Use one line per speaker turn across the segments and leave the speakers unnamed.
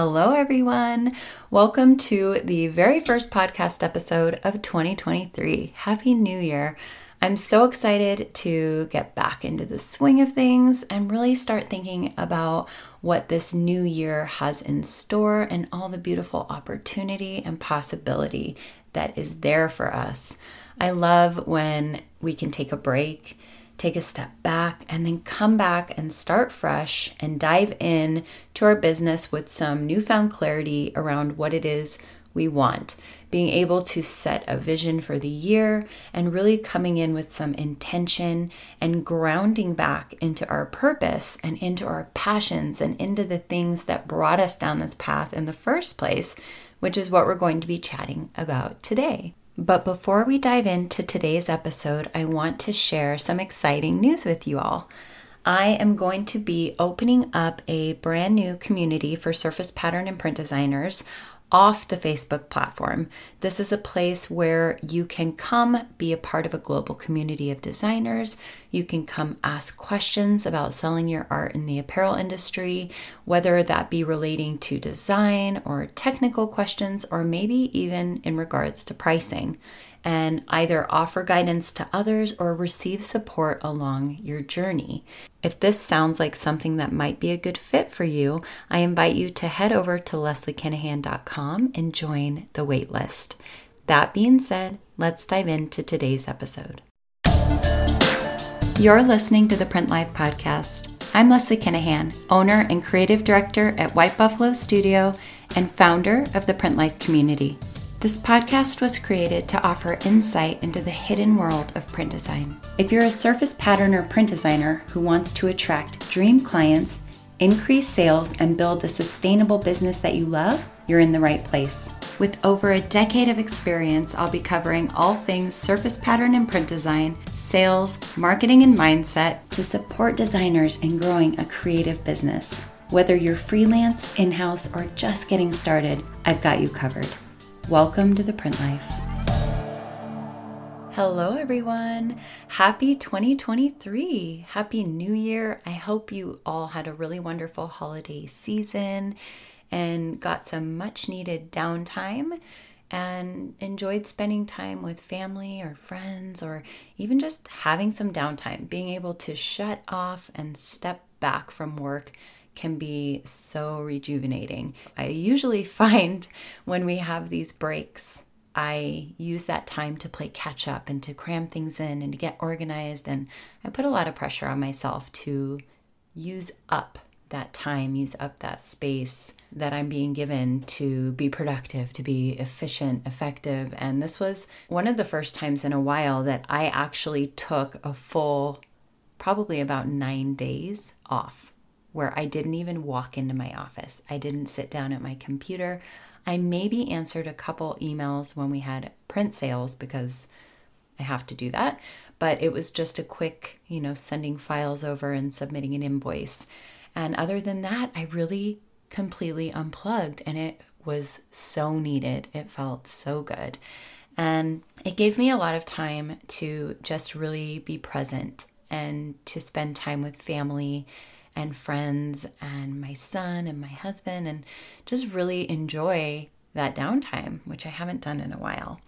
Hello, everyone. Welcome to the very first podcast episode of 2023. Happy New Year. I'm so excited to get back into the swing of things and really start thinking about what this new year has in store and all the beautiful opportunity and possibility that is there for us. I love when we can take a break take a step back, and then come back and start fresh and dive in to our business with some newfound clarity around what it is we want. Being able to set a vision for the year and really coming in with some intention and grounding back into our purpose and into our passions and into the things that brought us down this path in the first place, which is what we're going to be chatting about today. But before we dive into today's episode, I want to share some exciting news with you all. I am going to be opening up a brand new community for surface pattern and print designers off the Facebook platform. This is a place where you can come be a part of a global community of designers. You can come ask questions about selling your art in the apparel industry, whether that be relating to design or technical questions, or maybe even in regards to pricing and either offer guidance to others or receive support along your journey. If this sounds like something that might be a good fit for you, I invite you to head over to lesliekinahan.com and join the waitlist. That being said, let's dive into today's episode. You're listening to the Print Life Podcast. I'm Leslie Kinahan, owner and creative director at White Buffalo Studio and founder of the Print Life community. This podcast was created to offer insight into the hidden world of print design. If you're a surface pattern or print designer who wants to attract dream clients, increase sales, and build a sustainable business that you love, you're in the right place. With over a decade of experience, I'll be covering all things surface pattern and print design, sales, marketing, and mindset to support designers in growing a creative business. Whether you're freelance, in house, or just getting started, I've got you covered. Welcome to the Print Life. Hello, everyone. Happy 2023. Happy New Year. I hope you all had a really wonderful holiday season and got some much needed downtime and enjoyed spending time with family or friends or even just having some downtime, being able to shut off and step back from work can be so rejuvenating. I usually find when we have these breaks, I use that time to play catch up and to cram things in and to get organized. And I put a lot of pressure on myself to use up that time, use up that space that I'm being given to be productive, to be efficient, effective. And this was one of the first times in a while that I actually took a full, probably about nine days off where I didn't even walk into my office. I didn't sit down at my computer. I maybe answered a couple emails when we had print sales because I have to do that, but it was just a quick, you know, sending files over and submitting an invoice. And other than that, I really completely unplugged and it was so needed. It felt so good. And it gave me a lot of time to just really be present and to spend time with family and friends and my son and my husband and just really enjoy that downtime, which I haven't done in a while.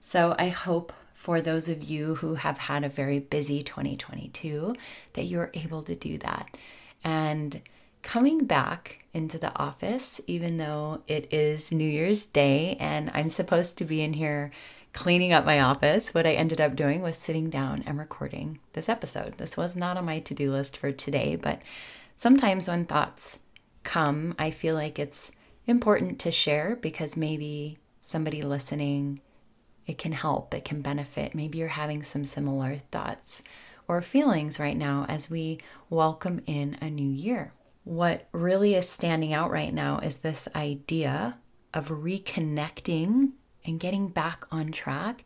So I hope for those of you who have had a very busy 2022 that you're able to do that. And coming back into the office, even though it is New Year's Day and I'm supposed to be in here cleaning up my office, what I ended up doing was sitting down and recording this episode. This was not on my to do list for today, but sometimes when thoughts come, I feel like it's important to share because maybe somebody listening, it can help, it can benefit. Maybe you're having some similar thoughts or feelings right now as we welcome in a new year. What really is standing out right now is this idea of reconnecting and getting back on track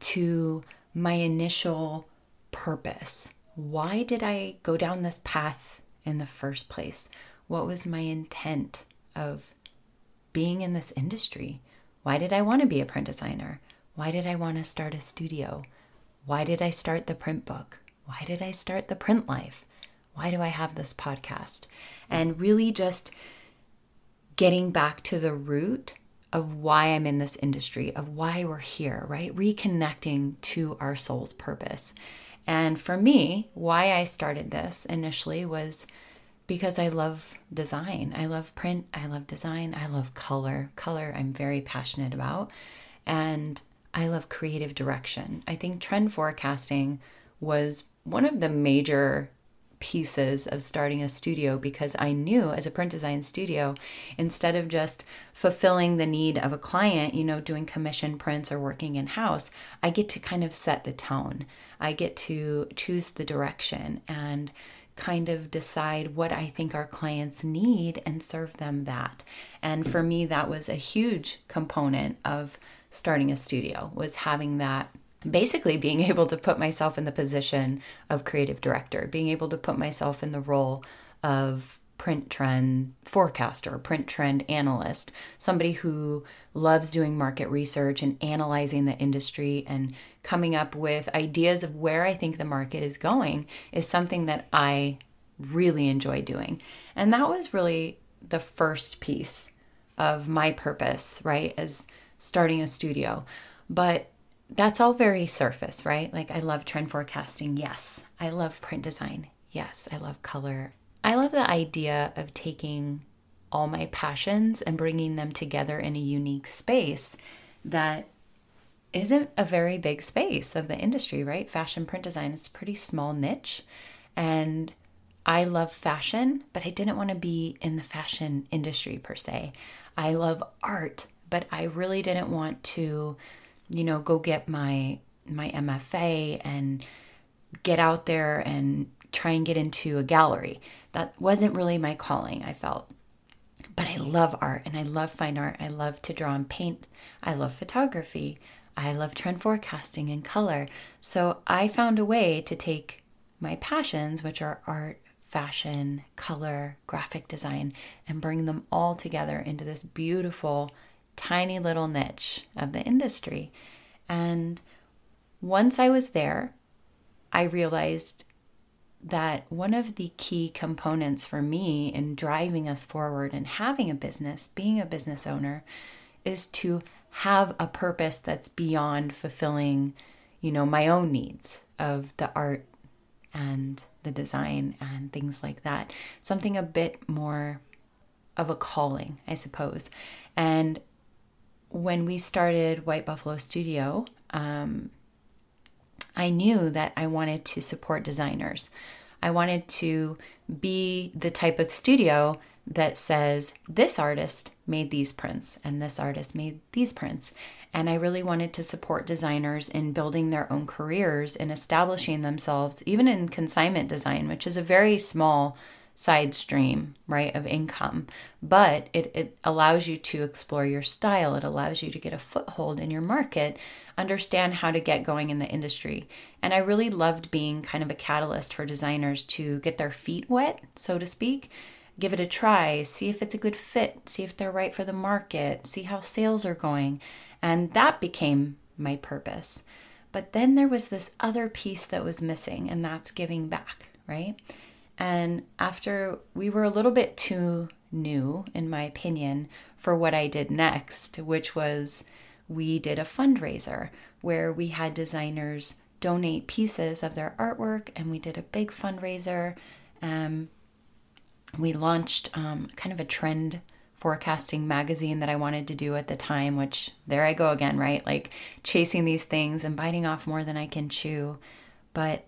to my initial purpose. Why did I go down this path in the first place? What was my intent of being in this industry? Why did I want to be a print designer? Why did I want to start a studio? Why did I start the print book? Why did I start the print life? Why do I have this podcast? And really just getting back to the root of why I'm in this industry, of why we're here, right? Reconnecting to our soul's purpose. And for me, why I started this initially was because I love design. I love print. I love design. I love color. Color, I'm very passionate about. And I love creative direction. I think trend forecasting was one of the major pieces of starting a studio because I knew as a print design studio, instead of just fulfilling the need of a client, you know, doing commission prints or working in house, I get to kind of set the tone. I get to choose the direction and kind of decide what I think our clients need and serve them that. And for me that was a huge component of starting a studio was having that basically being able to put myself in the position of creative director, being able to put myself in the role of print trend forecaster, print trend analyst, somebody who loves doing market research and analyzing the industry and coming up with ideas of where I think the market is going is something that I really enjoy doing. And that was really the first piece of my purpose, right? As starting a studio. But that's all very surface, right? Like, I love trend forecasting. Yes. I love print design. Yes. I love color. I love the idea of taking all my passions and bringing them together in a unique space that isn't a very big space of the industry, right? Fashion print design is a pretty small niche. And I love fashion, but I didn't want to be in the fashion industry per se. I love art, but I really didn't want to you know, go get my my MFA and get out there and try and get into a gallery. That wasn't really my calling, I felt. But I love art and I love fine art. I love to draw and paint. I love photography. I love trend forecasting and color. So I found a way to take my passions, which are art, fashion, color, graphic design, and bring them all together into this beautiful tiny little niche of the industry. And once I was there, I realized that one of the key components for me in driving us forward and having a business, being a business owner, is to have a purpose that's beyond fulfilling, you know, my own needs of the art and the design and things like that. Something a bit more of a calling, I suppose. And when we started White Buffalo Studio, um, I knew that I wanted to support designers. I wanted to be the type of studio that says, this artist made these prints and this artist made these prints. And I really wanted to support designers in building their own careers and establishing themselves, even in consignment design, which is a very small side stream, right, of income. But it, it allows you to explore your style. It allows you to get a foothold in your market, understand how to get going in the industry. And I really loved being kind of a catalyst for designers to get their feet wet, so to speak. Give it a try, see if it's a good fit, see if they're right for the market, see how sales are going. And that became my purpose. But then there was this other piece that was missing, and that's giving back, right? And after we were a little bit too new, in my opinion, for what I did next, which was we did a fundraiser where we had designers donate pieces of their artwork and we did a big fundraiser. Um, we launched um, kind of a trend forecasting magazine that I wanted to do at the time, which there I go again, right? Like chasing these things and biting off more than I can chew. But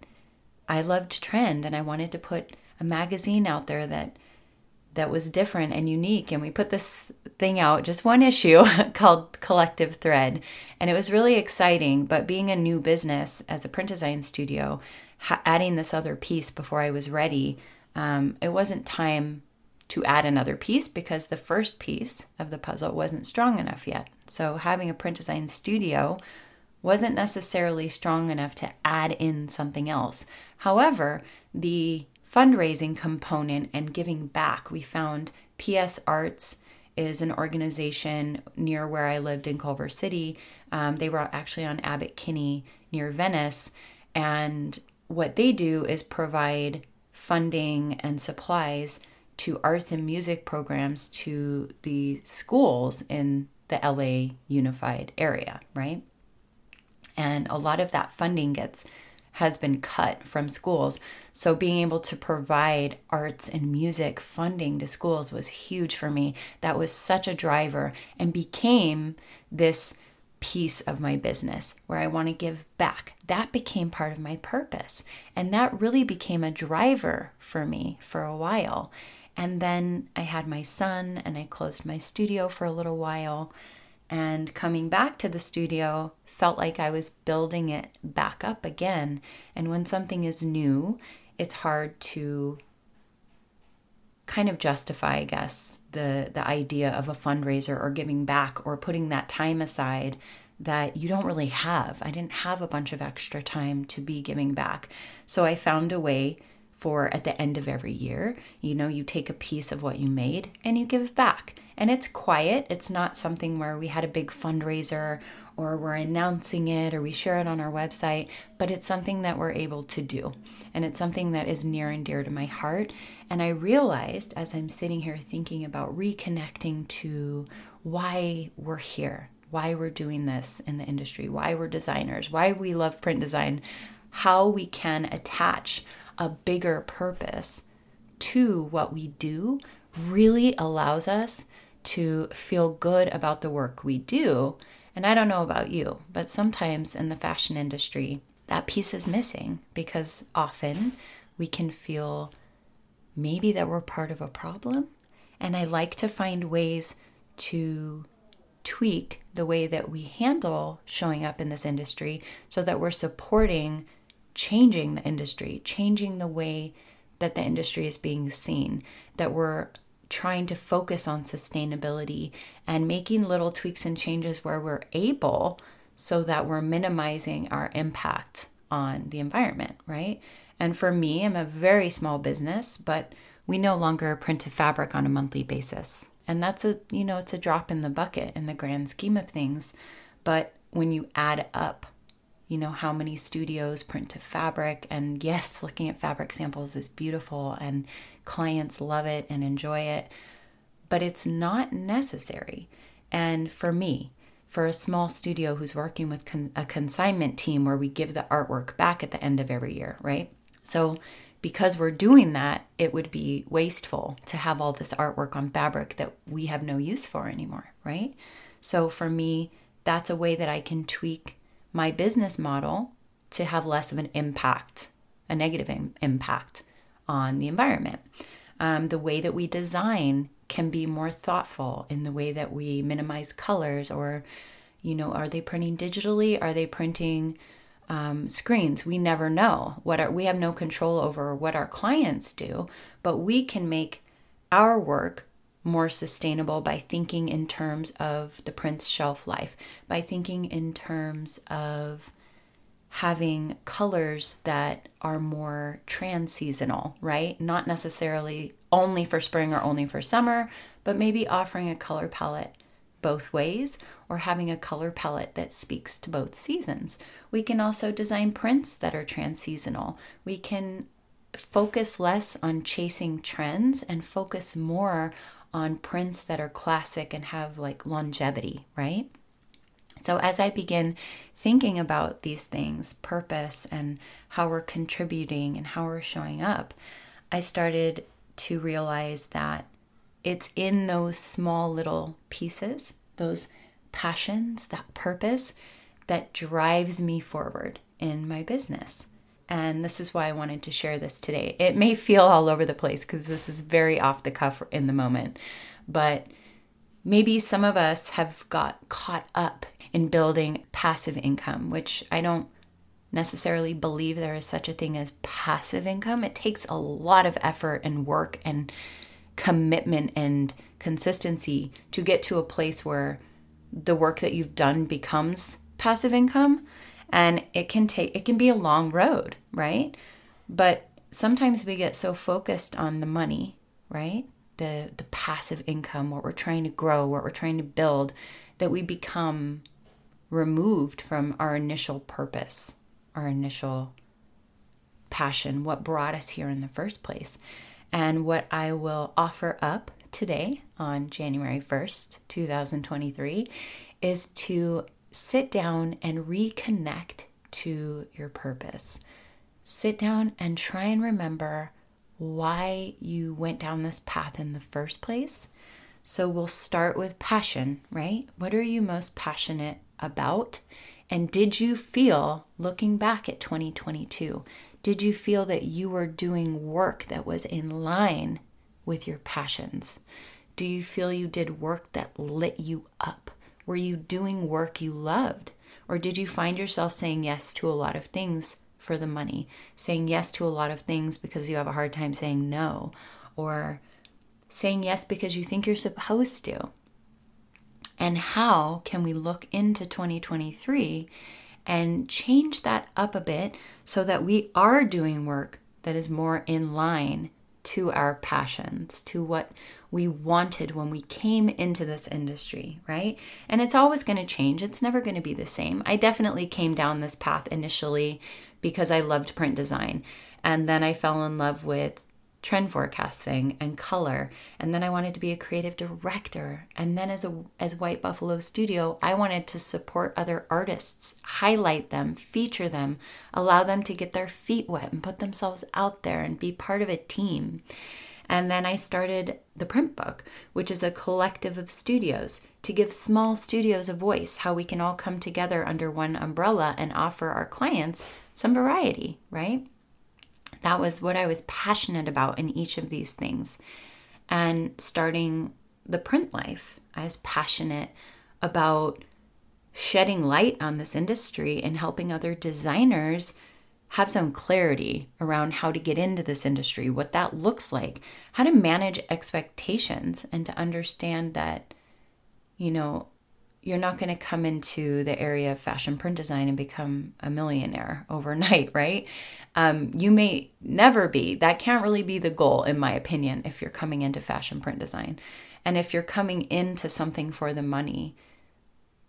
I loved trend and I wanted to put a magazine out there that that was different and unique and we put this thing out just one issue called collective thread. And it was really exciting but being a new business as a print design studio ha- adding this other piece before i was ready um, it wasn't time to add another piece because the first piece of the puzzle wasn't strong enough yet. So having a print design studio wasn't necessarily strong enough to add in something else. However, the fundraising component and giving back, we found PS Arts is an organization near where I lived in Culver City. Um, they were actually on Abbot Kinney near Venice. And what they do is provide funding and supplies to arts and music programs to the schools in the LA unified area, right? And a lot of that funding gets has been cut from schools. So being able to provide arts and music funding to schools was huge for me. That was such a driver and became this piece of my business where I want to give back. That became part of my purpose. And that really became a driver for me for a while. And then I had my son and I closed my studio for a little while. And coming back to the studio felt like I was building it back up again. And when something is new, it's hard to kind of justify, I guess, the the idea of a fundraiser or giving back or putting that time aside that you don't really have. I didn't have a bunch of extra time to be giving back. So I found a way for at the end of every year, you know, you take a piece of what you made and you give back. And it's quiet. It's not something where we had a big fundraiser or we're announcing it or we share it on our website, but it's something that we're able to do. And it's something that is near and dear to my heart. And I realized as I'm sitting here thinking about reconnecting to why we're here, why we're doing this in the industry, why we're designers, why we love print design, how we can attach a bigger purpose to what we do really allows us to feel good about the work we do. And I don't know about you, but sometimes in the fashion industry, that piece is missing because often we can feel maybe that we're part of a problem. And I like to find ways to tweak the way that we handle showing up in this industry so that we're supporting changing the industry, changing the way that the industry is being seen, that we're trying to focus on sustainability and making little tweaks and changes where we're able so that we're minimizing our impact on the environment, right? And for me, I'm a very small business, but we no longer print a fabric on a monthly basis. And that's a, you know, it's a drop in the bucket in the grand scheme of things. But when you add up you know, how many studios print to fabric. And yes, looking at fabric samples is beautiful and clients love it and enjoy it, but it's not necessary. And for me, for a small studio who's working with con- a consignment team where we give the artwork back at the end of every year, right? So, because we're doing that, it would be wasteful to have all this artwork on fabric that we have no use for anymore, right? So, for me, that's a way that I can tweak my business model to have less of an impact, a negative Im- impact on the environment. Um, the way that we design can be more thoughtful in the way that we minimize colors or you know are they printing digitally are they printing um, screens we never know what our, we have no control over what our clients do but we can make our work more sustainable by thinking in terms of the print's shelf life, by thinking in terms of having colors that are more trans seasonal, right? Not necessarily only for spring or only for summer, but maybe offering a color palette both ways or having a color palette that speaks to both seasons. We can also design prints that are trans seasonal. We can focus less on chasing trends and focus more on prints that are classic and have like longevity, right? So, as I begin thinking about these things, purpose and how we're contributing and how we're showing up, I started to realize that it's in those small little pieces, those passions, that purpose that drives me forward in my business. And this is why I wanted to share this today. It may feel all over the place because this is very off the cuff in the moment, but maybe some of us have got caught up in building passive income, which I don't necessarily believe there is such a thing as passive income. It takes a lot of effort and work and commitment and consistency to get to a place where the work that you've done becomes passive income. And it can take it can be a long road right? But sometimes we get so focused on the money right? The the passive income what we're trying to grow what we're trying to build that we become removed from our initial purpose our initial passion what brought us here in the first place And what I will offer up today on January 1st, 2023, is to sit down and reconnect to your purpose. Sit down and try and remember why you went down this path in the first place. So we'll start with passion, right? What are you most passionate about? And did you feel, looking back at 2022, did you feel that you were doing work that was in line with your passions? Do you feel you did work that lit you up? Were you doing work you loved? Or did you find yourself saying yes to a lot of things for the money, saying yes to a lot of things because you have a hard time saying no, or saying yes because you think you're supposed to? And how can we look into 2023 and change that up a bit so that we are doing work that is more in line to our passions, to what we wanted when we came into this industry, right? And it's always going to change. It's never going to be the same. I definitely came down this path initially because I loved print design. And then I fell in love with trend forecasting and color. And then I wanted to be a creative director. And then as a as White Buffalo Studio I wanted to support other artists highlight them feature them allow them to get their feet wet and put themselves out there and be part of a team. And then I started the print book which is a collective of studios to give small studios a voice how we can all come together under one umbrella and offer our clients some variety right that was what I was passionate about in each of these things. And starting the print life, I was passionate about shedding light on this industry and helping other designers have some clarity around how to get into this industry, what that looks like, how to manage expectations, and to understand that, you know, you're not going to come into the area of fashion print design and become a millionaire overnight, right? Um, you may never be. That can't really be the goal, in my opinion, if you're coming into fashion print design. And if you're coming into something for the money,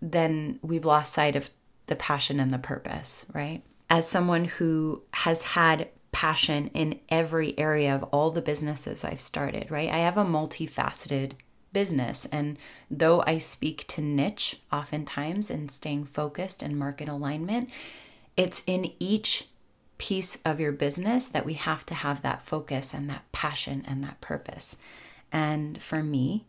then we've lost sight of the passion and the purpose, right? As someone who has had passion in every area of all the businesses I've started, right? I have a multifaceted business. And though I speak to niche oftentimes and staying focused and market alignment, it's in each piece of your business that we have to have that focus and that passion and that purpose. And for me,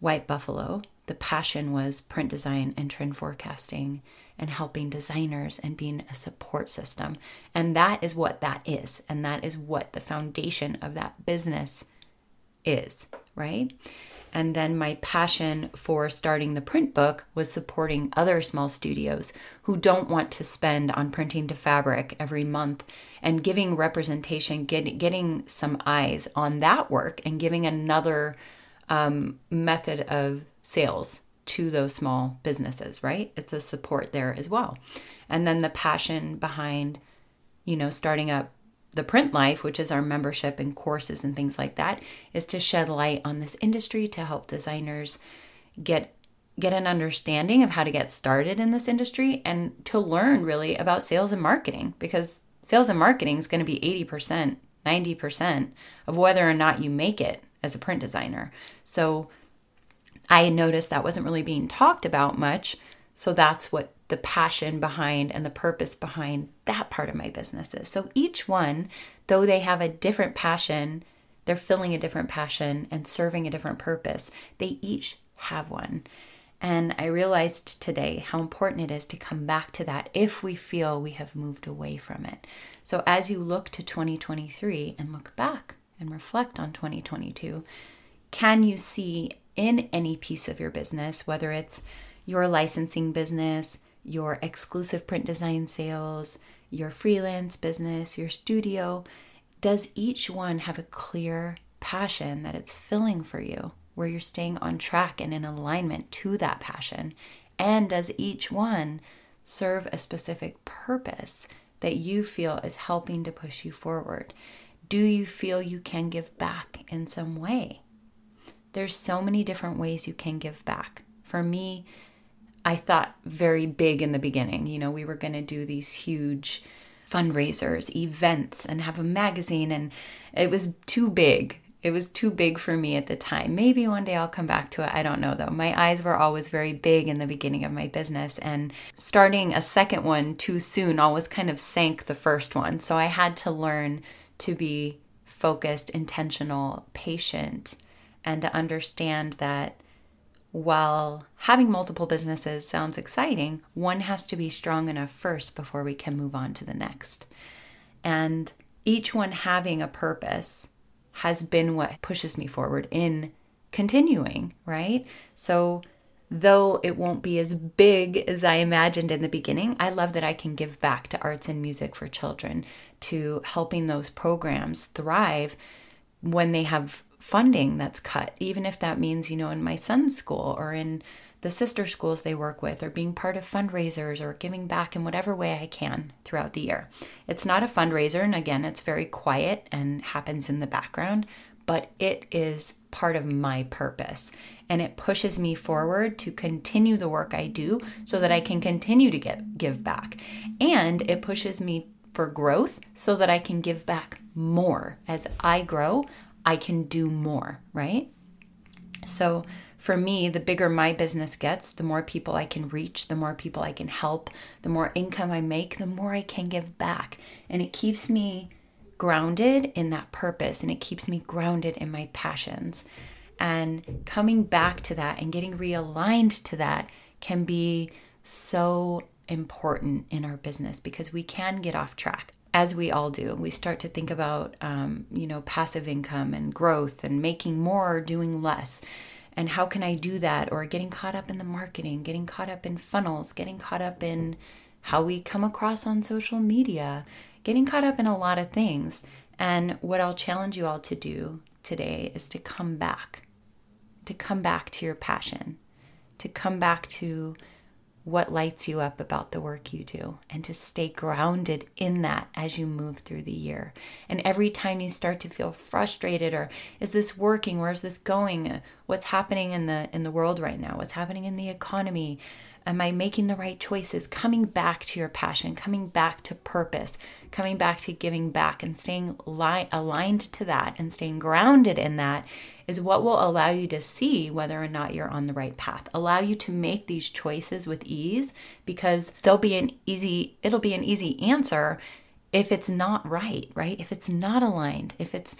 White Buffalo, the passion was print design and trend forecasting and helping designers and being a support system. And that is what that is. And that is what the foundation of that business is, right? And then my passion for starting the print book was supporting other small studios who don't want to spend on printing to fabric every month and giving representation, get, getting some eyes on that work and giving another um, method of sales to those small businesses, right? It's a support there as well. And then the passion behind, you know, starting up the print life, which is our membership and courses and things like that, is to shed light on this industry to help designers get get an understanding of how to get started in this industry and to learn really about sales and marketing because sales and marketing is going to be 80%, 90% of whether or not you make it as a print designer. So I noticed that wasn't really being talked about much. So that's what the passion behind and the purpose behind that part of my business is. So each one, though they have a different passion, they're filling a different passion and serving a different purpose. They each have one. And I realized today how important it is to come back to that if we feel we have moved away from it. So as you look to 2023 and look back and reflect on 2022, can you see in any piece of your business, whether it's your licensing business, your exclusive print design sales, your freelance business, your studio, does each one have a clear passion that it's filling for you, where you're staying on track and in alignment to that passion? And does each one serve a specific purpose that you feel is helping to push you forward? Do you feel you can give back in some way? There's so many different ways you can give back. For me, I thought very big in the beginning. You know, we were going to do these huge fundraisers, events, and have a magazine. And it was too big. It was too big for me at the time. Maybe one day I'll come back to it. I don't know though. My eyes were always very big in the beginning of my business, and starting a second one too soon always kind of sank the first one. So I had to learn to be focused, intentional, patient, and to understand that while having multiple businesses sounds exciting, one has to be strong enough first before we can move on to the next. And each one having a purpose has been what pushes me forward in continuing, right? So, though it won't be as big as I imagined in the beginning, I love that I can give back to arts and music for children, to helping those programs thrive when they have funding that's cut, even if that means, you know, in my son's school or in the sister schools they work with or being part of fundraisers or giving back in whatever way I can throughout the year. It's not a fundraiser, and again, it's very quiet and happens in the background, but it is part of my purpose. And it pushes me forward to continue the work I do so that I can continue to get give back. And it pushes me for growth so that I can give back more. As I grow, I can do more, right? So for me, the bigger my business gets, the more people I can reach, the more people I can help, the more income I make, the more I can give back. And it keeps me grounded in that purpose and it keeps me grounded in my passions. And coming back to that and getting realigned to that can be so important in our business because we can get off track as we all do we start to think about um, you know passive income and growth and making more or doing less and how can I do that? Or getting caught up in the marketing, getting caught up in funnels, getting caught up in how we come across on social media, getting caught up in a lot of things. And what I'll challenge you all to do today is to come back, to come back to your passion, to come back to what lights you up about the work you do and to stay grounded in that as you move through the year. And every time you start to feel frustrated or is this working? Where's this going? What's happening in the in the world right now? What's happening in the economy? Am I making the right choices? Coming back to your passion, coming back to purpose, coming back to giving back and staying li- aligned to that and staying grounded in that is what will allow you to see whether or not you're on the right path. Allow you to make these choices with ease because there'll be an easy it'll be an easy answer if it's not right, right? If it's not aligned, if it's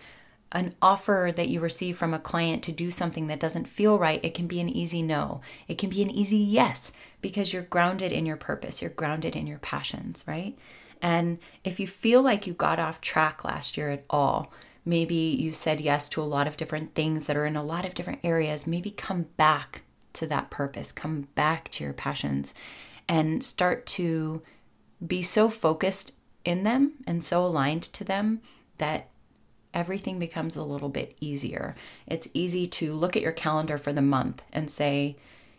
an offer that you receive from a client to do something that doesn't feel right, it can be an easy no. It can be an easy yes because you're grounded in your purpose, you're grounded in your passions, right? And if you feel like you got off track last year at all, maybe you said yes to a lot of different things that are in a lot of different areas, maybe come back to that purpose, come back to your passions, and start to be so focused in them and so aligned to them that everything becomes a little bit easier. It's easy to look at your calendar for the month and say,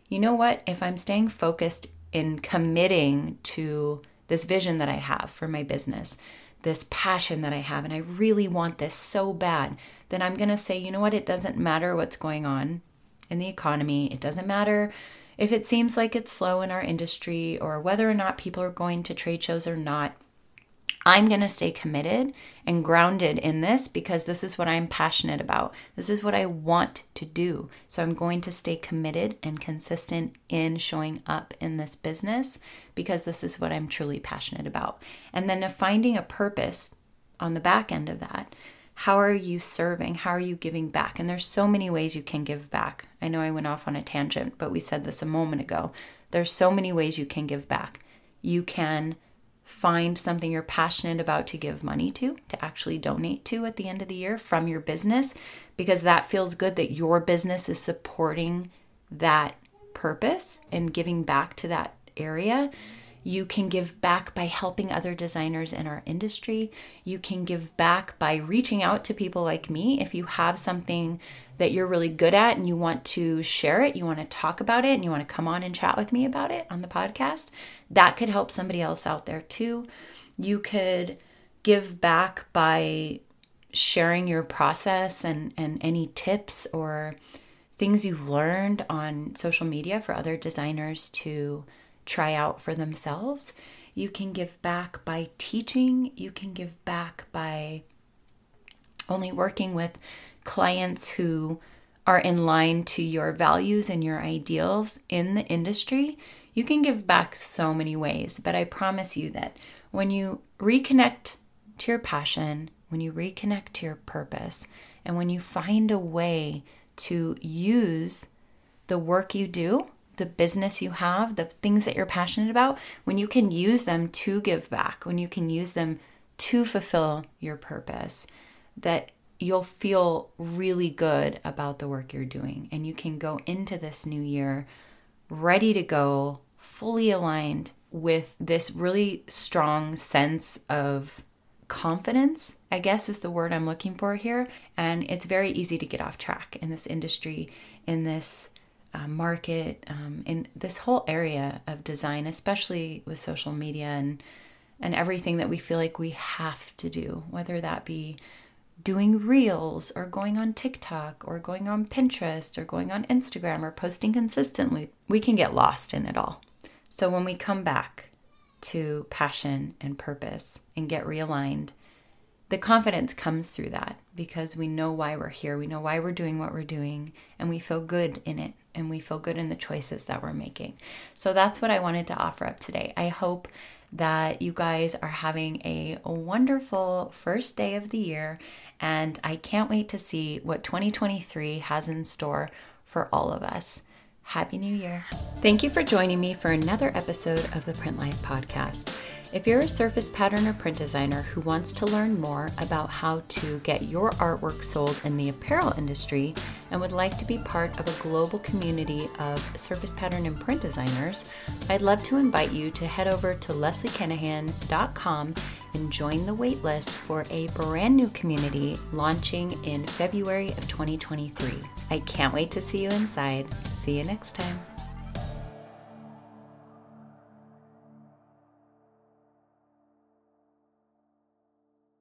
you know what, if I'm staying focused in committing to this vision that I have for my business, this passion that I have, and I really want this so bad, then I'm going to say, you know what, it doesn't matter what's going on in the economy. It doesn't matter if it seems like it's slow in our industry or whether or not people are going to trade shows or not. I'm going to stay committed and grounded in this because this is what I'm passionate about. This is what I want to do. So I'm going to stay committed and consistent in showing up in this business because this is what I'm truly passionate about. And then finding a purpose on the back end of that. How are you serving? How are you giving back? And there's so many ways you can give back. I know I went off on a tangent, but we said this a moment ago. There's so many ways you can give back. You can find something you're passionate about to give money to, to actually donate to at the end of the year from your business, because that feels good that your business is supporting that purpose and giving back to that area. You can give back by helping other designers in our industry. You can give back by reaching out to people like me. If you have something that you're really good at and you want to share it, you want to talk about it, and you want to come on and chat with me about it on the podcast, that could help somebody else out there too. You could give back by sharing your process and, and any tips or things you've learned on social media for other designers to try out for themselves. You can give back by teaching. You can give back by only working with clients who are in line to your values and your ideals in the industry. You can give back so many ways, but I promise you that when you reconnect to your passion, when you reconnect to your purpose, and when you find a way to use the work you do, the business you have, the things that you're passionate about, when you can use them to give back, when you can use them to fulfill your purpose, that you'll feel really good about the work you're doing. And you can go into this new year ready to go, fully aligned with this really strong sense of confidence, I guess is the word I'm looking for here. And it's very easy to get off track in this industry, in this uh, market, um, in this whole area of design, especially with social media and and everything that we feel like we have to do, whether that be doing reels or going on TikTok or going on Pinterest or going on Instagram or posting consistently. We can get lost in it all. So when we come back to passion and purpose and get realigned, the confidence comes through that because we know why we're here, we know why we're doing what we're doing, and we feel good in it and we feel good in the choices that we're making. So that's what I wanted to offer up today. I hope that you guys are having a wonderful first day of the year, and I can't wait to see what 2023 has in store for all of us. Happy New Year. Thank you for joining me for another episode of the Print Life Podcast. If you're a surface pattern or print designer who wants to learn more about how to get your artwork sold in the apparel industry and would like to be part of a global community of surface pattern and print designers, I'd love to invite you to head over to lesliekinahan.com and join the waitlist for a brand new community launching in February of 2023. I can't wait to see you inside. See you next time.